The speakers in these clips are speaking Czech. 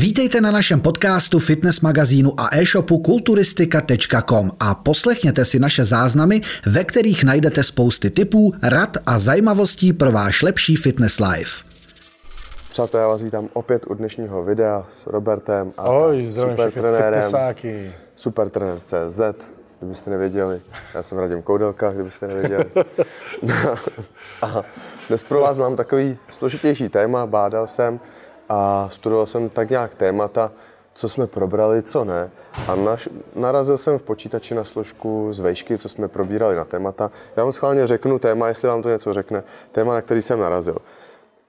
Vítejte na našem podcastu, fitness magazínu a e-shopu kulturistika.com a poslechněte si naše záznamy, ve kterých najdete spousty tipů, rad a zajímavostí pro váš lepší fitness life. Přátelé, já vás vítám opět u dnešního videa s Robertem a Ahoj, zdravím super trenérem, super trenér CZ, kdybyste nevěděli. Já jsem Radim Koudelka, kdybyste nevěděli. a dnes pro vás mám takový složitější téma, bádal jsem a studoval jsem tak nějak témata, co jsme probrali, co ne. A naš, narazil jsem v počítači na složku z vejšky, co jsme probírali na témata. Já vám schválně řeknu téma, jestli vám to něco řekne. Téma, na který jsem narazil.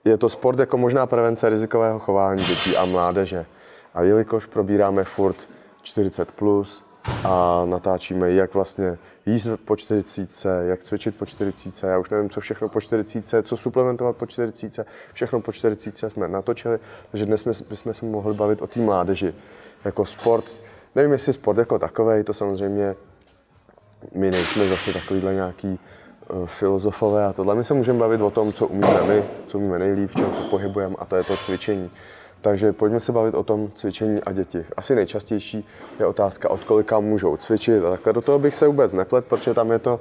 Je to sport jako možná prevence rizikového chování dětí a mládeže. A jelikož probíráme furt 40 plus a natáčíme, jak vlastně jíst po 40, jak cvičit po 40, já už nevím, co všechno po 40, co suplementovat po 40, všechno po 40 jsme natočili, takže dnes jsme, bychom se mohli bavit o té mládeži jako sport. Nevím, jestli sport jako takový, to samozřejmě my nejsme zase takovýhle nějaký eh, filozofové a tohle. My se můžeme bavit o tom, co umíme my, co umíme nejlíp, v čem se pohybujeme a to je to cvičení. Takže pojďme se bavit o tom cvičení a děti. Asi nejčastější je otázka, od kolika můžou cvičit a takhle. Do toho bych se vůbec neplet, protože tam je to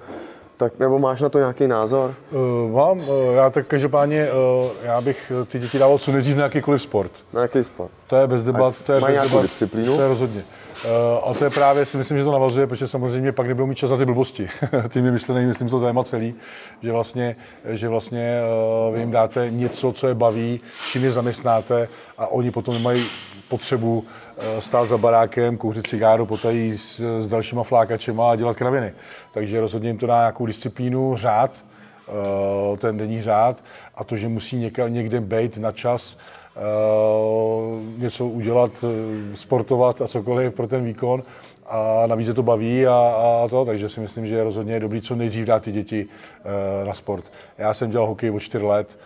tak, nebo máš na to nějaký názor? Uh, mám, uh, já tak každopádně, uh, já bych ty děti dával co nejdřív na jakýkoliv sport. Na jaký sport? To je bez debat. To je bez debat, disciplínu? To je rozhodně. Uh, a to je právě, si myslím, že to navazuje, protože samozřejmě pak nebudou mít čas na ty blbosti. Tím je myšlený, myslím, to téma celý, že vlastně, že vlastně uh, vy jim dáte něco, co je baví, čím je zaměstnáte a oni potom nemají potřebu uh, stát za barákem, kouřit cigáru, potají s, s dalšíma flákačema a dělat kraviny. Takže rozhodně jim to dá nějakou disciplínu, řád, uh, ten denní řád a to, že musí někde, někde být na čas, něco udělat, eh, sportovat a cokoliv pro ten výkon. A navíc je to baví a, a to, takže si myslím, že je rozhodně dobrý co nejdřív dát ty děti uh, na sport. Já jsem dělal hokej od 4 let,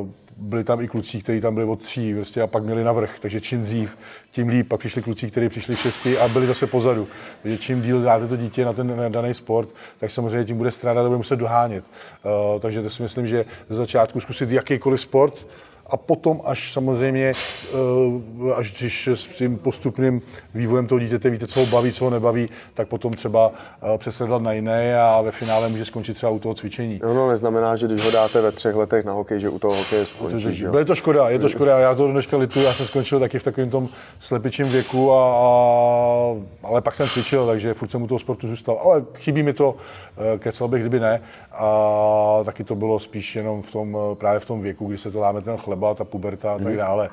uh, byli tam i kluci, kteří tam byli od tří prostě, a pak měli navrh, takže čím dřív, tím líp. Pak přišli kluci, kteří přišli v šesti a byli zase pozadu. Takže čím díl dáte to dítě na ten na daný sport, tak samozřejmě tím bude strádat a bude muset dohánět. Uh, takže to si myslím, že ze začátku zkusit jakýkoliv sport, a potom až samozřejmě, eh, až když s tím postupným vývojem toho dítěte víte, co ho baví, co ho nebaví, tak potom třeba eh, přesedlat na jiné a ve finále může skončit třeba u toho cvičení. Ono neznamená, že když ho dáte ve třech letech na hokej, že u toho hokeje skončí. že jo? Bylo to škoda, je to škoda, já to dneška lituju, já jsem skončil taky v takovém tom slepičím věku, a, a, ale pak jsem cvičil, takže furt jsem u toho sportu zůstal, ale chybí mi to, eh, kecal bych, kdyby ne, a taky to bylo spíš jenom v tom, právě v tom věku, kdy se to láme ten chleba, ta puberta a tak dále.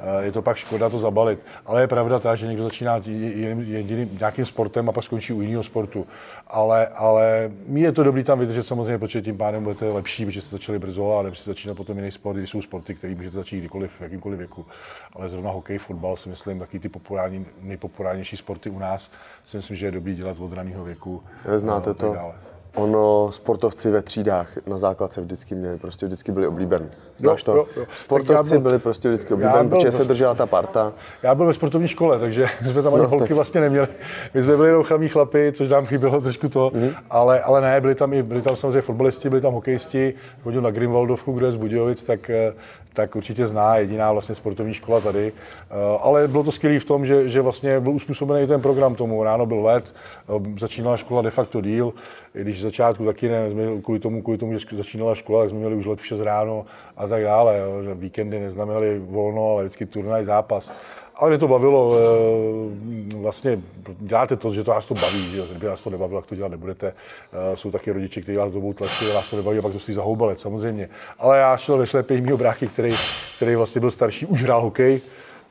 Eh, Je to pak škoda to zabalit. Ale je pravda ta, že někdo začíná jiným, jediným, nějakým sportem a pak skončí u jiného sportu. Ale, ale je to dobrý tam vydržet samozřejmě, protože tím pádem budete lepší, protože jste začali brzo a nemusíte začínat potom jiný sport, když jsou sporty, které můžete začít kdykoliv, v jakýmkoliv věku. Ale zrovna hokej, fotbal si myslím, taky ty populární, nejpopulárnější sporty u nás, si myslím, že je dobrý dělat od raného věku. Znáte tak to? dále. Ono, sportovci ve třídách na základce vždycky měli, prostě vždycky byli oblíbení. Znáš to? jo, jo. Sportovci byl- byli prostě vždycky oblíbení, protože se držela ta parta. Já byl ve sportovní škole, takže my jsme tam ani No, holky tak- vlastně neměli. My jsme byli jenom chamí chlapi, což nám chybělo trošku to, Mhm. ale, ale ne, byli tam i byli tam samozřejmě fotbalisti, byli tam hokejisti, chodil na Grimwaldovku, kdo je z Budějovic, tak, eh, tak určitě zná jediná vlastně sportovní škola tady. Eh, Ale bylo to skvělé v tom, že, že vlastně byl uspůsobený ten program tomu. Ráno byl let, eh, začínala škola de facto díl, i když z začátku taky ne, kvůli tomu, kvůli tomu, že začínala škola, tak jsme měli už let v 6 ráno a tak dále. Víkendy neznamenaly volno, ale vždycky turnaj, zápas. Ale mě to bavilo, eh, vlastně děláte to, že to vás to baví, že kdyby vás to nebavilo, tak to dělat nebudete. Eh, Jsou taky rodiče, kteří vás dobou tlačí, vás to nebaví a pak to stojí za houbalec, samozřejmě. Ale já šel ve šlepě mýho bráchy, který, který vlastně byl starší, už hrál hokej,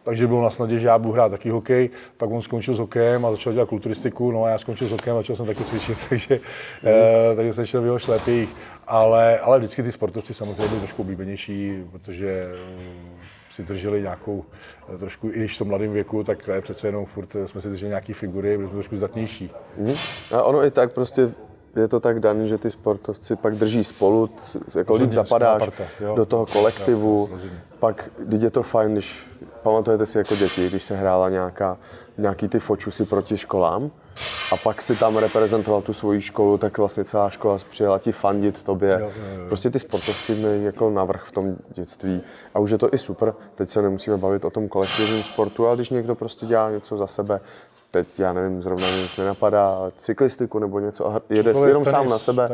takže bylo na snadě, že já budu hrát taky hokej, pak on skončil s hokejem a začal dělat kulturistiku, no a já skončil s hokejem a začal jsem taky cvičit, takže, mm. eh, takže jsem šel v jeho šlepích. Ale, ale vždycky ty sportovci samozřejmě byli trošku oblíbenější, protože si drželi nějakou, eh, trošku, i když v tom mladém věku, tak eh, přece jenom furt eh, jsme si drželi nějaké figury, byli jsme trošku zdatnější. Mhm. A ono i tak prostě je to tak daný, že ty sportovci pak drží spolu, jako líp zapadáš parta, do toho kolektivu. Jo, pak, když je to fajn, když pamatujete si jako děti, když se hrála nějaká, nějaký ty fočusy proti školám, a pak si tam reprezentoval tu svoji školu, tak vlastně celá škola přijela ti fandit tobě. Jo, jo, jo. Prostě ty sportovci měli jako navrh v tom dětství a už je to i super. Teď se nemusíme bavit o tom kolektivním sportu, ale když někdo prostě dělá něco za sebe, teď já nevím, zrovna nic nenapadá, cyklistiku nebo něco a jede si jenom tenis, sám na sebe.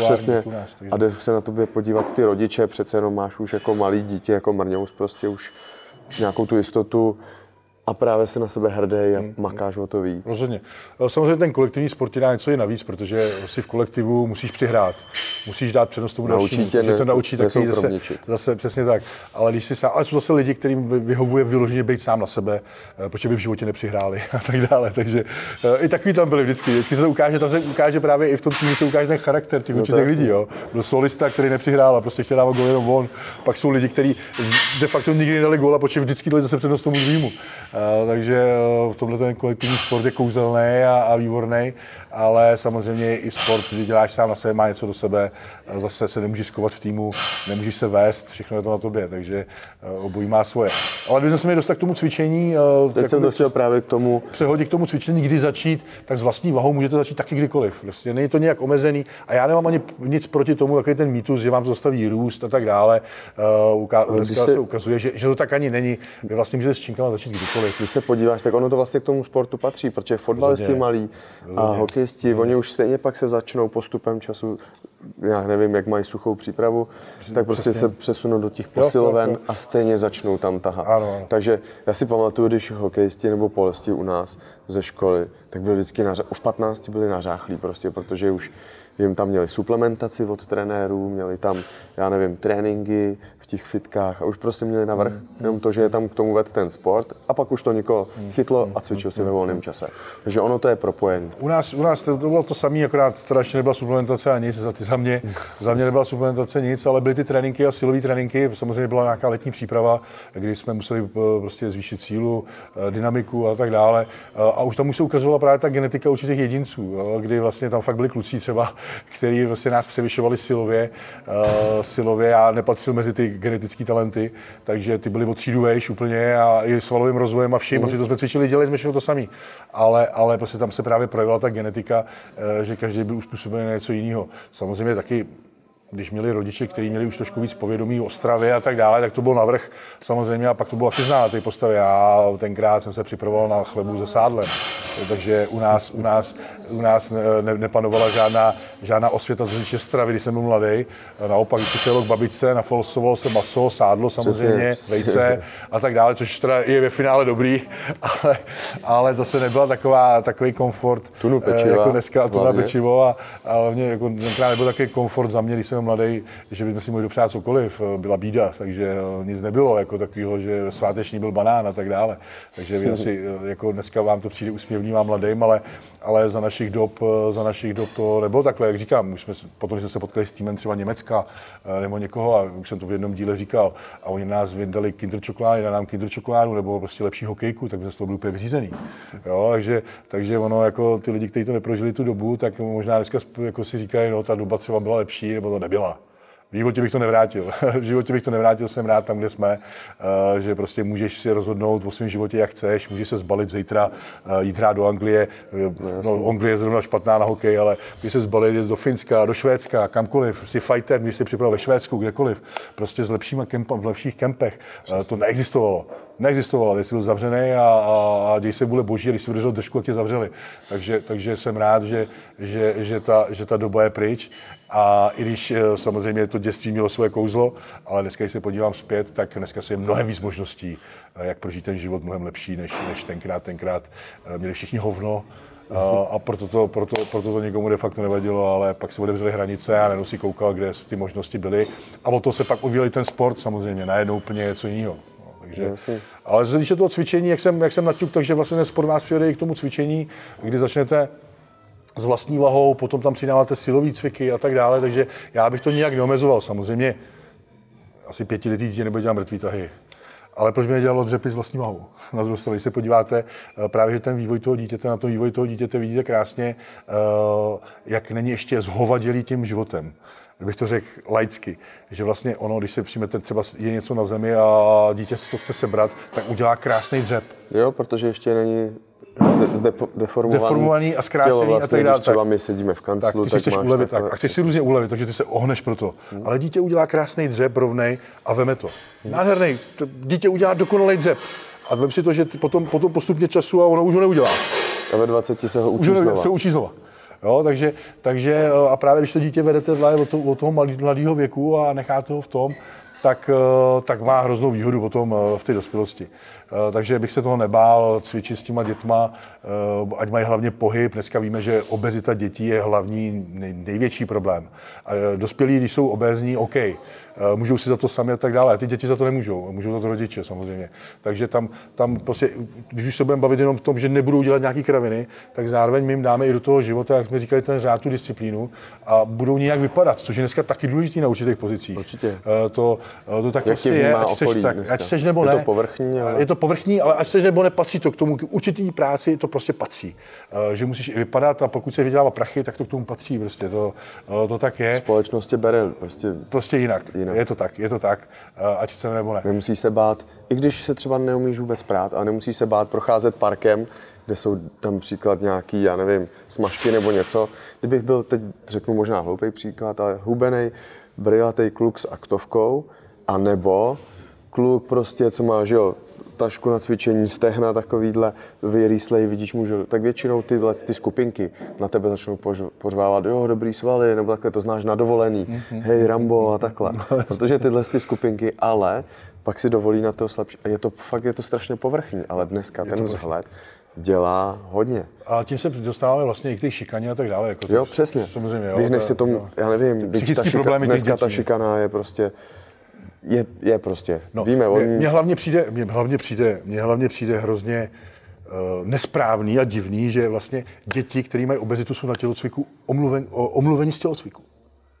Přesně. Nás, a jde se na tobě podívat ty rodiče, přece jenom máš už jako malý dítě, jako mrňous, prostě už nějakou tu jistotu a právě se na sebe hrdý a hmm. makáš o to víc. Rozhodně. Samozřejmě ten kolektivní sport ti dá něco i navíc, protože si v kolektivu musíš přihrát. Musíš dát přednost tomu dalšímu, že to naučí taky zase, zase, přesně tak. Ale když si sám, ale jsou zase lidi, kterým vyhovuje vyloženě být sám na sebe, eh, protože by v životě nepřihráli a tak dále. Takže eh, i takový tam byli vždycky. Vždycky se ukáže, tam se ukáže právě i v tom týmu se ukáže ten charakter těch no určitých lidí. Jo. Byl solista, který nepřihrál a prostě chtěl dávat gol jenom on. Pak jsou lidi, kteří de facto nikdy nedali gól a protože vždycky dali zase přednost tomu druhému. Eh, takže eh, v tomhle ten kolektivní sport je kouzelný a, a výborný, ale samozřejmě i sport, když děláš sám na sebe, má něco do sebe, zase se nemůžeš skovat v týmu, nemůžeš se vést, všechno je to na tobě, takže eh, obojí má svoje. Ale když jsme měli dostat k tomu cvičení, teď jsem to chtěl právě k tomu. Přehodit k tomu cvičení, kdy začít, tak s vlastní vahou můžete začít taky kdykoliv. Prostě není to nějak omezený a já nemám ani nic proti tomu, jaký ten mýtus, že vám to zastaví růst a tak dále. Uh, se... se ukazuje, že, že, to tak ani není. Vy vlastně můžete s činkama začít kdykoliv. Když se podíváš, tak ono to vlastně k tomu sportu patří, protože fotbalisti malí a hokejisti, oni už stejně pak se začnou postupem času, já nevím, jak mají suchou přípravu, tak prostě Přesně. se přesunou do těch posiloven jo, jo, jo. a stejně začnou tam tahat. Ano, ano. Takže já si pamatuju, když hokejisti nebo polisti u nás ze školy, tak byli vždycky na, v 15 byli nařáchlí prostě, protože už jim tam měli suplementaci od trenérů, měli tam, já nevím, tréninky v těch fitkách a už prostě měli navrh mm. jenom to, že je tam k tomu ved ten sport a pak už to někoho mm. chytlo a cvičil si ve volném čase. Takže ono to je propojené. U nás, u nás to bylo to samé, akorát teda ještě nebyla suplementace a nic, za, ty, za, mě, za mě nebyla suplementace nic, ale byly ty tréninky a silové tréninky, samozřejmě byla nějaká letní příprava, kdy jsme museli eh, prostě zvýšit sílu, eh, dynamiku a tak dále. Eh, a už tam už se ukazovala právě ta genetika určitých jedinců, kdy vlastně tam fakt byli kluci třeba, který vlastně nás převyšovali silově, uh, silově. Já nepatřil mezi ty genetické talenty, takže ty byly od třídu vejš úplně a i svalovým rozvojem a vším, mm. protože to jsme cvičili, dělali jsme všechno to samé. Ale, ale prostě tam se právě projevila ta genetika, uh, že každý byl uspůsobený na něco jiného. Samozřejmě taky když měli rodiče, kteří měli už trošku víc povědomí o Ostravě a tak dále, tak to byl navrh samozřejmě a pak to bylo taky znát ty postavy. Já tenkrát jsem se připravoval na chlebu ze sádlem, takže u nás, u nás, u nás ne, nepanovala žádná, žádná osvěta z hlediště stravy, když jsem byl mladý. Naopak, když se k babičce, nafolsoval se maso, sádlo samozřejmě, přesně, vejce a tak dále, což teda je ve finále dobrý, ale, ale zase nebyla taková, takový komfort tunu pečiva, jako dneska, tuna pečivo a, a hlavně jako tenkrát nebyl takový komfort za mě, když jsem mladý, že bychom si mohli dopřát cokoliv, byla bída, takže nic nebylo jako takového, že sváteční byl banán a tak dále. Takže vy asi, jako dneska vám to přijde úsměvný vám mladým, ale, ale za našich dob, za našich dob to nebylo takhle, jak říkám, už jsme, potom jsme se potkali s týmem třeba Německa nebo někoho a už jsem to v jednom díle říkal a oni nás vydali kinder čokolády, na nám kinder čokoládu nebo prostě lepší hokejku, tak jsme z toho byli úplně vyřízený. Jo, takže, takže ono jako ty lidi, kteří to neprožili tu dobu, tak možná dneska jako si říkají, no ta doba třeba byla lepší, nebo to nebyla. V životě bych to nevrátil. v životě bych to nevrátil, jsem rád tam, kde jsme, uh, že prostě můžeš si rozhodnout o svém životě, jak chceš, můžeš se zbalit zítra, jít hrát do Anglie, no, Anglie je zrovna špatná na hokej, ale můžeš se zbalit jít do Finska, do Švédska, kamkoliv, si fighter, můžeš si připravit ve Švédsku, kdekoliv, prostě s lepšíma kempa, v lepších kempech. To neexistovalo neexistovalo, jsi byl zavřený a, a, a děj se bude boží, když si vydržel držku, tě zavřeli. Takže, takže jsem rád, že, že, že, ta, že ta doba je pryč. A i když eh, samozřejmě to dětství mělo svoje kouzlo, ale dneska, když se podívám zpět, tak dneska je mnohem víc možností, eh, jak prožít ten život mnohem lepší, než, než tenkrát. Tenkrát eh, měli všichni hovno, a proto to, proto, proto to někomu de facto nevadilo, ale pak se otevřely hranice a najednou si koukal, kde ty možnosti byly. A o to se pak uvěděl ten sport samozřejmě, najednou úplně něco jiného. Takže, Jasně. ale když je to cvičení, jak jsem, jak jsem naťuk, takže vlastně sport vás přijede i k tomu cvičení, kdy začnete s vlastní vahou, potom tam přidáváte silové cviky a tak dále, takže já bych to nijak neomezoval. Samozřejmě asi pětiletý dítě nebude dělat mrtvý tahy. Ale proč by nedělalo dřepy s vlastní vahou? Na druhou stranu, když se podíváte, eh, právě že ten vývoj toho dítěte, na tom vývoj toho dítěte vidíte krásně, eh, jak není ještě zhovadělý tím životem kdybych to řekl laicky, že vlastně ono, když se přijmete, třeba je něco na zemi a dítě si to chce sebrat, tak udělá krásný dřep. Jo, protože ještě není de, deformovaný, deformovaný a zkrácený tělo vlastně, a tak dále. Třeba my sedíme v kanclu, tak, ty si chceš ulevit, tak, a chceš si různě ulevit, takže ty se ohneš pro to. Hmm. Ale dítě udělá krásný dřep rovnej a veme to. Nádherný. To Dítě udělá dokonalý dřep. A vem si to, že potom, potom postupně času a ono už ho neudělá. A ve 20 se ho Už ho neudělá, znova. se učí znova. Jo, takže, takže, eh, a právě když to dítě vedete vláje od, to, od toho mladého věku a necháte ho v tom, tak, eh, tak má hroznou výhodu potom eh, v té dospělosti. Eh, Takže bych se toho nebál cvičit s těma dětma, eh, ať mají hlavně pohyb. Dneska víme, že obezita dětí je hlavní nej- největší problém. A eh, dospělí, když jsou obézní, OK, můžou si za to sami a tak dále. A ty děti za to nemůžou, můžou za to rodiče samozřejmě. Takže tam, tam prostě, když už se budeme bavit jenom v tom, že nebudou dělat nějaké kraviny, tak zároveň my jim dáme i do toho života, jak jsme říkali, ten řád, tu disciplínu a budou nějak vypadat, což je dneska taky důležité na určitých pozicích. Určitě. To, to tak Jak prostě tě je, ať okolí tak, dneska? ať chceš nebo Je ne. to povrchní, ale- Je to povrchní, ale ať chceš nebo nepatří to k tomu, k určitý práci to prostě patří. Eh, Že musíš i vypadat a pokud se vydělává prachy, tak to k tomu patří prostě. To, eh, to tak je. Společnost tě bere prostě Prostě jinak. Jinak. Je to tak, je to tak, eh, ať chceme nebo ne. Nemusíš se bát, i když se třeba neumíš vůbec prát, ale nemusíš se bát procházet parkem, kde jsou tam příklad nějaký, já nevím, smažky nebo něco. Kdybych byl, teď řeknu možná hloupý příklad, ale hubenej, brilatej kluk s aktovkou, a nebo kluk prostě, co má, že jo, tašku na cvičení, stehna takovýhle, vyrýslej, vidíš mužu, tak většinou tyhle ty skupinky na tebe začnou pož- pořvávat, jo, dobrý svaly, nebo takhle to znáš na dovolený, hej, Rambo a takhle. Protože tyhle ty skupinky, ale pak si dovolí na to slabší. A je to fakt, je to strašně povrchní, ale dneska ten vzhled dělá hodně. A tím se dostáváme vlastně i k té šikaně a tak dále. Jako to- Jo, přesně. Samozřejmě, jo, Vyhneš to- se tomu, jo. já nevím, ta šika, dneska ta šikana je prostě, je, je prostě, No, víme, mě, on, mě, hlavně přijde, mě hlavně přijde, mě hlavně přijde hrozně uh, nesprávný a divný, že vlastně děti, které mají obezitu, jsou na tělocviku omluven, o- omluveni z tělocviku.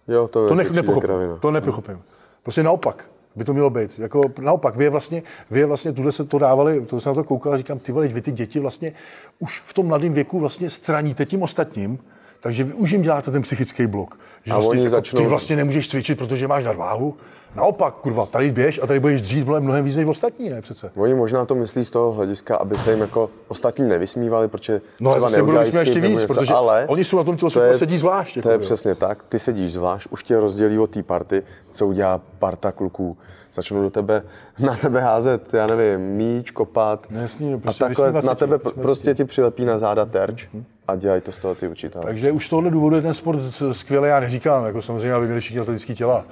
jo, to, To ne, nepochopím. kravina. To nepochopím. Prostě naopak by to mělo být. Jako naopak, vy vlastně, vy vlastně, tuhle se to dávali, to jsem na to koukal a říkám, ty vole, vy ty děti vlastně už v tom mladém věku vlastně straníte tím ostatním, takže vy už jim děláte ten psychický blok. Že A vlastně, oni jako, začnou- Ty vlastně nemůžeš cvičit, protože máš nadváhu. Naopak, kurva, tady běž a tady budeš dřít vole, mnohem víc než ostatní, ne přece. Oni možná to myslí z toho hlediska, aby se jim jako ostatní nevysmívali, protože No, třeba to se budou vysmívat ještě víc, něco, protože ale oni jsou na tom to je- a sedí zvlášť, To jako, je jo. přesně tak, ty sedíš zvlášť, už tě rozdělí od té party, co udělá parta kluků. Začnou do tebe, na tebe házet, já nevím, míč, kopat. No jasně, no, a prostě takhle vysmívat se na tebe vysmívat prostě ti přilepí na záda terč a dělají to z toho ty učitelé. Takže už z tohohle důvodu je ten sport skvělý, já neříkám, jako samozřejmě, aby měli všichni atletické těla.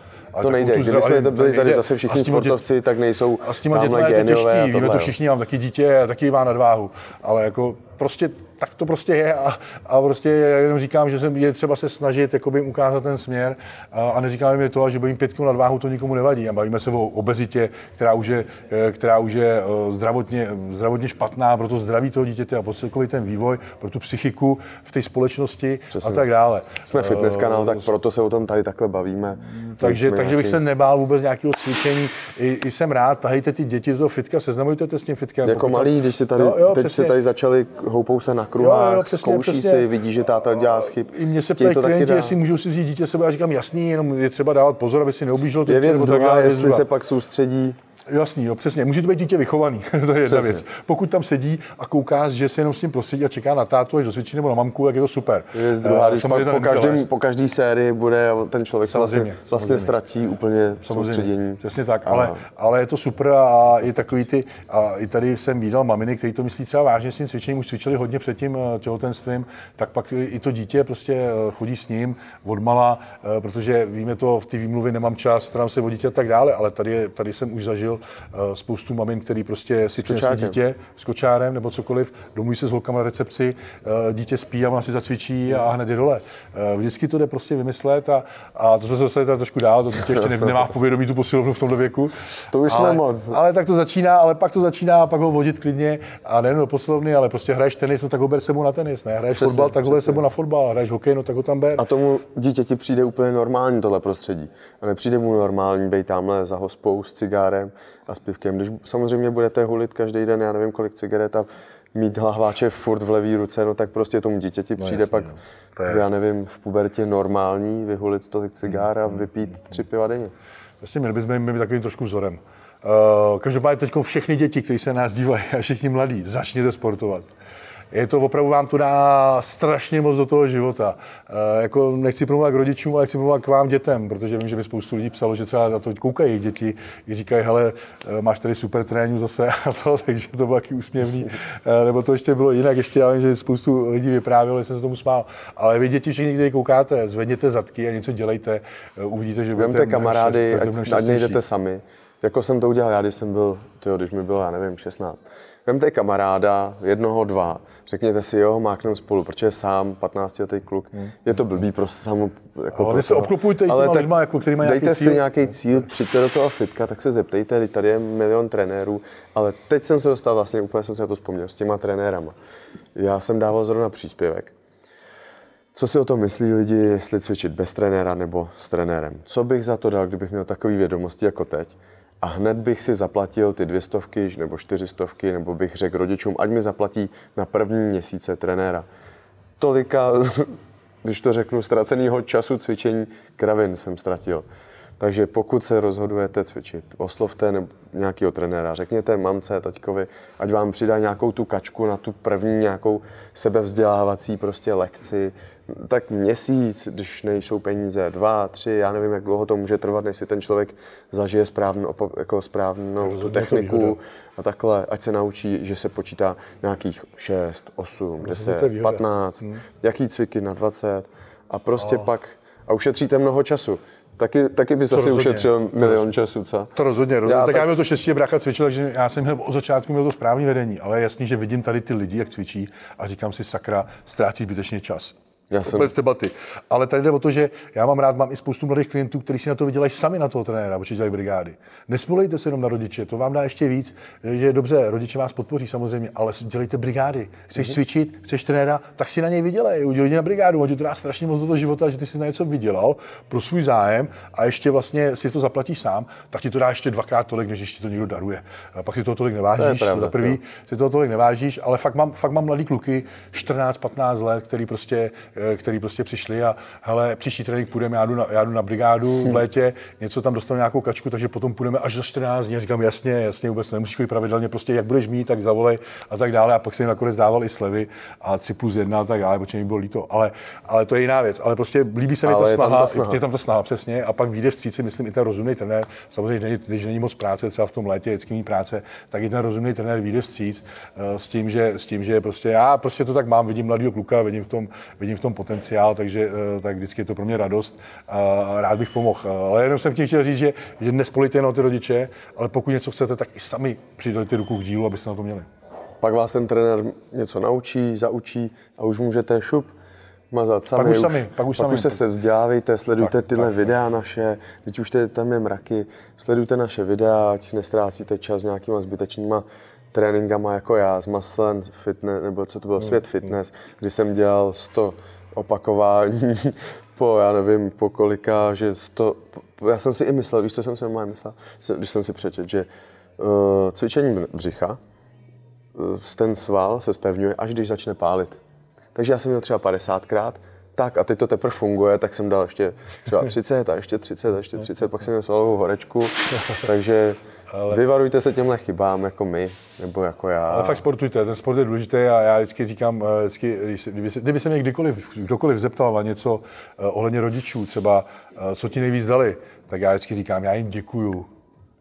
To nejde. Kdyby jsme to byli tady zase všichni sportovci, tak nejsou A s těma dětmi je to těžký, víme to všichni, mám taky dítě a taky má nadváhu, ale jako prostě tak to prostě je a, a prostě já jenom říkám, že jsem, je třeba se snažit jakoby jim ukázat ten směr a, a neříkáme mi to, že budeme pět kilo nadváhu, to nikomu nevadí. A bavíme se o obezitě, která už je, eh, která už je eh, zdravotně, zdravotně špatná pro to zdraví toho dítěte a pro celkový ten vývoj, pro tu psychiku v té společnosti Přesně. a tak dále. Jsme fitness Eh, kanál, tak proto se o tom tady takhle bavíme. takže, Jsme takže bych nějaký- se nebál vůbec nějakého cvičení. I, I, jsem rád, tahejte ty děti do toho fitka, seznamujte s tím fitkem. Jako Pokud- malý, když si tady, Jo, jo, teď přesně. se tady začali, houpou se na kruhách, Jo, jo, přesně, zkouší přesně. si, vidí, že táta dělá chyb. I mě se ptají to taky klienti, dát. jestli můžou si vzít dítě sebe. Já říkám, jasný, jenom je třeba dávat pozor, aby si neublížilo. to Je věc druhá, jestli se pak soustředí. Jasný, jo, přesně. Může to být dítě vychovaný, to je jedna Přesně. věc. Pokud tam sedí a kouká, že se jenom s tím prostředí a čeká na tátu až do cvičení nebo na mamku, tak je to super. Je druhá, Eh, když samozřejmě po, nemůže každém, po každý sérii bude ten člověk se vlastně, Samozřejmě, vlastně samozřejmě. ztratí úplně soustředění. Přesně tak, ale, ale je to super a je takový ty, a i tady jsem viděl maminy, který to myslí třeba vážně s tím cvičením, už cvičili hodně před tím eh, těhotenstvím, tak pak i to dítě prostě eh, chodí s ním odmala, protože víme to, v té výmluvě nemám čas, starám se o dítě a tak dále, ale tady, tady jsem už zažil eh, spoustu mamin, který prostě si přinesli dítě s kočárem nebo cokoliv, domluví se s holkama na recepci, eh, dítě spí a ona si zacvičí a hned je dole. Eh, Vždycky to jde prostě vymyslet a, a to jsme se dostali teda trošku dál, to dítě ještě ne- nemá v povědomí tu posilovnu v tomhle věku. To už jsme ale, moc. Ale tak to začíná, ale pak to začíná a pak ho vodit klidně a nejen do posilovny, ale prostě hraješ tenis, no tak ho ber sebou na tenis, ne? Hraješ Přesně, fotbal, tak ho ber sebou na fotbal, hraješ hokej, no tak ho tam ber. A tomu dítěti přijde úplně normální tohle prostředí. A nepřijde mu normální být tamhle za hospou s cigárem a s pivkem. Když samozřejmě budete hulit každý den, já nevím kolik cigaret a mít lahváče furt v levý ruce, no tak prostě tomu dítěti přijde jasně, pak, no. To je- já nevím, v pubertě normální vyhulit tolik cigár a vypít tři piva denně. Prostě měli bychom jim být takovým trošku vzorem. Uh, každopádně teď všechny děti, kteří se nás dívají a všichni mladí, začněte sportovat. Je to opravdu vám to dá strašně moc do toho života. E, jako nechci promluvat k rodičům, ale chci promluvat k vám dětem, protože vím, že mi spoustu lidí psalo, že třeba na to koukají děti, i říkají, hele, eh, máš tady super tréninku zase a to, takže to bylo taky úsměvný. E, nebo to ještě bylo jinak, ještě já vím, že spoustu lidí vyprávělo, že jsem se tomu smál. Ale vy děti všichni, když koukáte, zvedněte zadky a něco dělejte, uvidíte, že budete kamarády, ať nejdete sami. Jako jsem to udělal já, když jsem byl, tyjo, když mi bylo, já nevím, 16 Vemte kamaráda, jednoho, dva, řekněte si, jo, mákneme spolu, protože sám 15 letý kluk, hmm. je to blbý pro samu. Jako ale se obklopujte ale těma lidma, jako, který mají Dejte nějaký cíl. si nějaký cíl, přijďte do toho fitka, tak se zeptejte, tady je milion trenérů, ale teď jsem se dostal vlastně, úplně jsem se na to vzpomněl, s těma trenérama. Já jsem dával zrovna příspěvek. Co si o tom myslí lidi, jestli cvičit bez trenéra nebo s trenérem? Co bych za to dal, kdybych měl takové vědomosti jako teď? A hned bych si zaplatil ty dvě stovky nebo čtyři stovky, nebo bych řekl rodičům, ať mi zaplatí na první měsíce trenéra. Tolika, když to řeknu, ztraceného času cvičení kravin jsem ztratil. Takže pokud se rozhodujete cvičit, oslovte nebo nějakého trenéra, řekněte mamce, taťkovi, ať vám přidá nějakou tu kačku na tu první nějakou sebevzdělávací prostě lekci, tak měsíc, když nejsou peníze, dva, tři, já nevím, jak dlouho to může trvat, než si ten člověk zažije správnou, jako správnou tu techniku a takhle, ať se naučí, že se počítá nějakých 6, 8, 10, 15, hmm. jaký cviky na 20 a prostě oh. pak, a ušetříte mnoho času. Taky, taky bys asi ušetřil milion času, co? To rozhodně, rozhodně. Já, tak, tak já měl to štěstí, brácha cvičil, takže já jsem měl od začátku měl to správný vedení, ale je jasný, že vidím tady ty lidi, jak cvičí a říkám si, sakra, ztrácí zbytečně čas. Já jsem... Bez debaty. Ale tady jde o to, že já mám rád, mám i spoustu mladých klientů, kteří si na to vydělají sami na toho trenéra, protože dělají brigády. Nesmolejte se jenom na rodiče, to vám dá ještě víc, že dobře, rodiče vás podpoří samozřejmě, ale dělejte brigády. Chceš mm-hmm. cvičit, chceš trenéra, tak si na něj vydělej, udělej na brigádu, on ti to dá strašně moc do toho života, že ty si na něco vydělal pro svůj zájem a ještě vlastně si to zaplatíš sám, tak ti to dá ještě dvakrát tolik, než ještě to někdo daruje. A pak si toho tolik nevážíš, to pravda, za prvý si toho tolik nevážíš, ale fakt mám, fakt mám mladý kluky, 14-15 let, který prostě který prostě přišli a hele, příští trénink půjdeme, já jdu na, já jdu na brigádu v létě, něco tam dostanu nějakou kačku, takže potom půjdeme až za 14 dní. říkám, jasně, jasně, vůbec nemusíš chodit pravidelně, prostě jak budeš mít, tak zavolej a tak dále. A pak se jim nakonec dával i slevy a 3 plus 1 a tak dále, protože mi bylo líto. Ale, ale to je jiná věc. Ale prostě líbí se mi ta snaha, ta snaha. je tam ta snaha přesně a pak vyjde vstříc, myslím, i ten rozumný trenér. Samozřejmě, když není moc práce, třeba v tom létě, vždycky práce, tak i ten rozumný trenér vyjde vstříc uh, s tím, že, s tím, že prostě já prostě to tak mám, vidím mladého kluka, vidím v tom, vidím v tom potenciál, takže eh, tak vždycky je to pro mě radost a rád bych pomohl. Ale jenom jsem chtěl říct, že, že nespolíte jenom ty rodiče, ale pokud něco chcete, tak i sami přidajte ruku k dílu, abyste na to měli. Pak vás ten trenér něco naučí, zaučí a už můžete šup mazat sami. Pak už, sami, pak už, pak už se, se vzdělávejte, sledujte tak, tyhle tak, videa tak. naše, teď už tam je mraky, sledujte naše videa, ať nestrácíte čas nějakýma zbytečnýma tréninkama jako já z Maslen Fitness, nebo co to bylo, hmm. Svět Fitness, kdy jsem dělal 100 opakování po, já nevím, po kolika, že 100, já jsem si i myslel, víš, co jsem si normálně myslel, když jsem si přečet, že uh, cvičení břicha, uh, ten sval se spevňuje, až když začne pálit. Takže já jsem měl třeba 50krát, tak a teď to teprve funguje, tak jsem dal ještě třeba 30 a ještě 30 a ještě 30, pak jsem měl svalovou horečku, takže ale... Vyvarujte se těmhle chybám jako my, nebo jako já. Ale fakt sportujte, ten sport je důležitý a já vždycky říkám, eh, vždycky, kdyby, se, kdyby se mě kdykoliv, kdokoliv zeptal na něco eh, ohledně rodičů, třeba eh, co ti nejvíc dali, tak já vždycky říkám, já jim děkuju,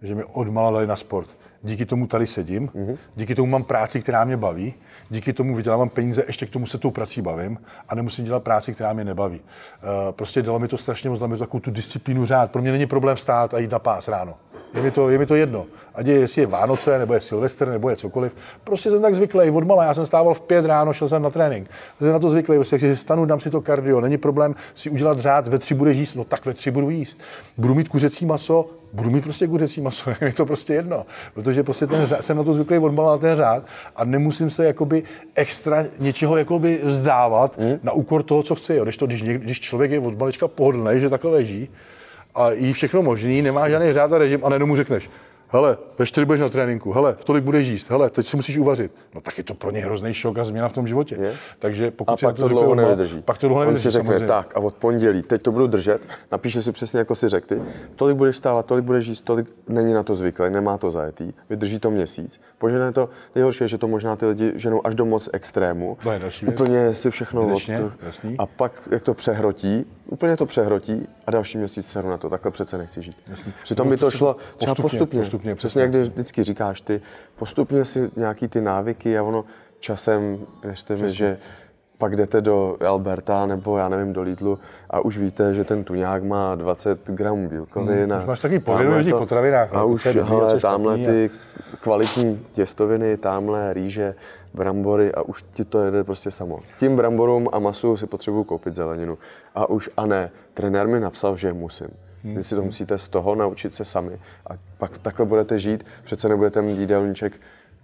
že mi odmala dali na sport. Díky tomu tady sedím, mm-hmm. díky tomu mám práci, která mě baví, díky tomu vydělávám peníze, ještě k tomu se tou prací bavím a nemusím dělat práci, která mě nebaví. Prostě dalo mi to strašně moc, dalo mi to takovou tu disciplínu řád. Pro mě není problém vstát a jít na pás ráno. Je mi to, je mi to jedno. Ať je, jestli je Vánoce, nebo je Silvestr, nebo je cokoliv. Prostě jsem tak zvyklý. Odmala, já jsem stával v pět ráno, šel jsem na trénink. Jsem na to zvyklý, prostě, si stanu, dám si to kardio. Není problém si udělat řád, ve tři budeš jíst, no tak ve tři budu jíst. Budu mít kuřecí maso, budu mít prostě kuřecí maso, je to prostě jedno. Protože prostě ten řád, jsem na to zvyklý odmala na ten řád a nemusím se jakoby extra něčeho jakoby vzdávat hmm. na úkor toho, co chci. Jo. Když, to, když, když člověk je od malička pohodlný, že takhle leží, a jí všechno možný, nemá žádný řád a režim a nejenom mu řekneš, hele, ve čtyři budeš na tréninku, hele, v tolik budeš jíst, hele, teď si musíš uvařit. No tak je to pro ně hrozný šok a změna v tom životě. Je. Takže pokud A si pak to dlouho doma, nevydrží. Pak to dlouho On nevydrží, si řekne, samozřejmě. tak a od pondělí, teď to budu držet, napíše si přesně, jako si řekl ty, tolik budeš stávat, tolik budeš jíst, tolik není na to zvyklý, nemá to zajetý, vydrží to měsíc. Požene to, nejhorší je, že to možná ty lidi ženou až do moc extrému. To je další věc. Úplně si všechno od, Zbytečně, jasný. a pak, jak to přehrotí, úplně to přehrotí a další měsíc seru na to, takhle přece nechci žít. Jasný. Přitom No, by to se- šlo třeba postupně, postupně, postupně, přesně přesně. jak když vždycky říkáš ty, postupně si nějaký ty návyky a ono časem, věřte mi, že pak jdete do Alberta nebo já nevím, do Lidlu a už víte, že ten tuňák má 20 gramů bílkovin. Hmm, a už máš takový povědomí tamhle o těch potravinách, A no, už, a hele, tamhle ty kvalitní těstoviny, tamhle rýže, brambory a už ti to jede prostě samo. Tím bramborům a masu si potřebuju koupit zeleninu. A už, a ne, trenér mi napsal, že musím. Hmm. Vy si to musíte z toho naučit se sami. A pak takhle budete žít, přece nebudete mít jídelníček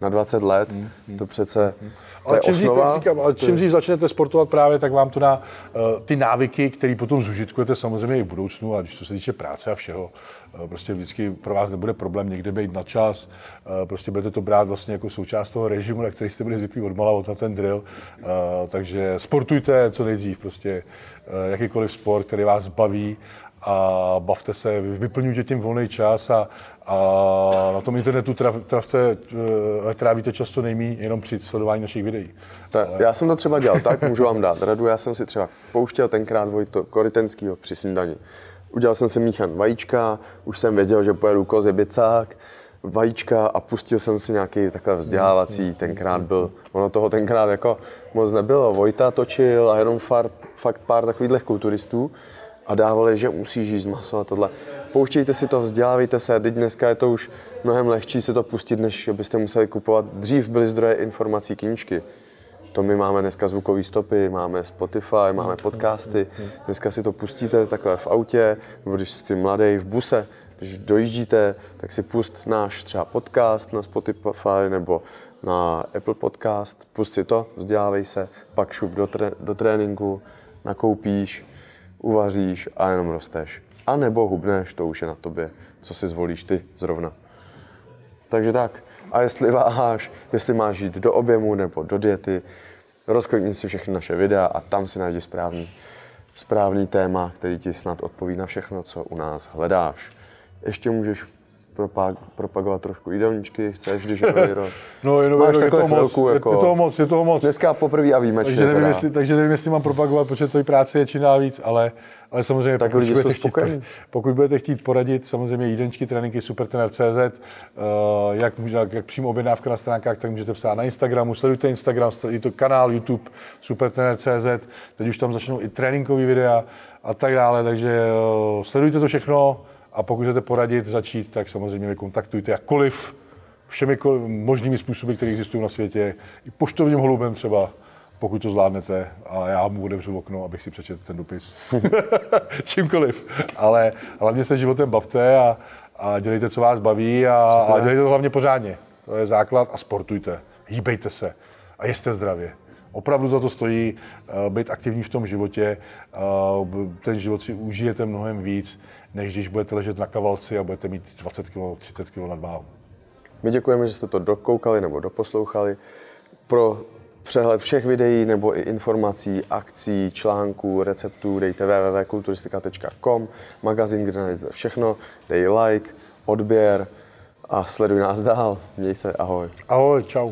na 20 let, to přece to Hmm. Ale je čím, dřív, osnova. říkám, ale čím dřív začnete sportovat právě, tak vám to dá uh, ty návyky, které potom zužitkujete samozřejmě i v budoucnu, a když to se týče práce a všeho, uh, prostě vždycky pro vás nebude problém někde být na čas, uh, prostě budete to brát vlastně jako součást toho režimu, na který jste byli zvyklí odmala, na ten drill, takže sportujte co nejdřív, prostě jakýkoliv sport, který vás baví, a bavte se, vyplňujte tím volný čas a, a na tom internetu trav, travte, eh, trávíte často nejméně jenom při sledování našich videí. Ta, já jsem to třeba dělal tak, můžu vám dát radu, já jsem si třeba pouštěl tenkrát Vojto Koritenskýho při snídani. Udělal jsem si míchan vajíčka, už jsem věděl, že pojedu kozy bicák, vajíčka a pustil jsem si nějaký takhle vzdělávací, tenkrát byl, ono toho tenkrát jako moc nebylo, Vojta točil a jenom far, fakt pár takových kulturistů a dávali, že musíš jíst maso a tohle. Pouštějte si to, vzdělávejte se, teď dneska je to už mnohem lehčí si to pustit, než abyste museli kupovat. Dřív byly zdroje informací knížky. To my máme dneska zvukové stopy, máme Spotify, máme podcasty. Dneska si to pustíte takhle v autě, nebo když jste mladý v buse, když dojíždíte, tak si pust náš třeba podcast na Spotify nebo na Apple Podcast, pust si to, vzdělávej se, pak šup do, tré, do tréninku, nakoupíš, uvaříš a jenom rosteš. A nebo hubneš, to už je na tobě, co si zvolíš ty zrovna. Takže tak. A jestli váháš, jestli máš jít do objemu nebo do diety, rozklikni si všechny naše videa a tam si najdi správný, správný téma, který ti snad odpoví na všechno, co u nás hledáš. Ještě můžeš propag- propagovat trošku jídelníčky, chceš, když je. No, je, Máš je, je, toho moc, chvilku, je, jako- je toho moc, je toho moc. Dneska poprvé a výjimečně. Takže nevím, teda. jestli, takže nevím, jestli mám propagovat, protože to práce je dál víc, ale, ale samozřejmě Tak pokud, budete chtít, pokud budete chtít poradit, samozřejmě jídelníčky, tréninky supertrener.cz, uh, jak, může- jak, jak přímo objednávka na stránkách, tak můžete psát na Instagramu, sledujte Instagram, sledujte kanál YouTube supertrener.cz, teď už tam začnou i tréninkové videa a tak dále, takže uh, sledujte to všechno a pokud chcete poradit, začít, tak samozřejmě mě kontaktujte jakkoliv, všemi možnými způsoby, které existují na světě, i poštovním holubem třeba, pokud to zvládnete a já mu otevřu okno, abych si přečetl ten dopis. Čímkoliv. Ale hlavně se životem bavte a, a dělejte, co vás baví a, a dělejte to hlavně pořádně. To je základ a sportujte. Hýbejte se a jeste zdravě. Opravdu za to stojí uh, být aktivní v tom životě. Uh, ten život si užijete mnohem víc, než když budete ležet na kavalci a budete mít 20 kg, 30 kg nadváhu. My děkujeme, že jste to dokoukali nebo doposlouchali. Pro přehled všech videí nebo i informací, akcí, článků, receptů dejte www.kulturistika.com, magazín, kde najdete všechno, dej like, odběr a sleduj nás dál. Měj se, ahoj. Ahoj, čau.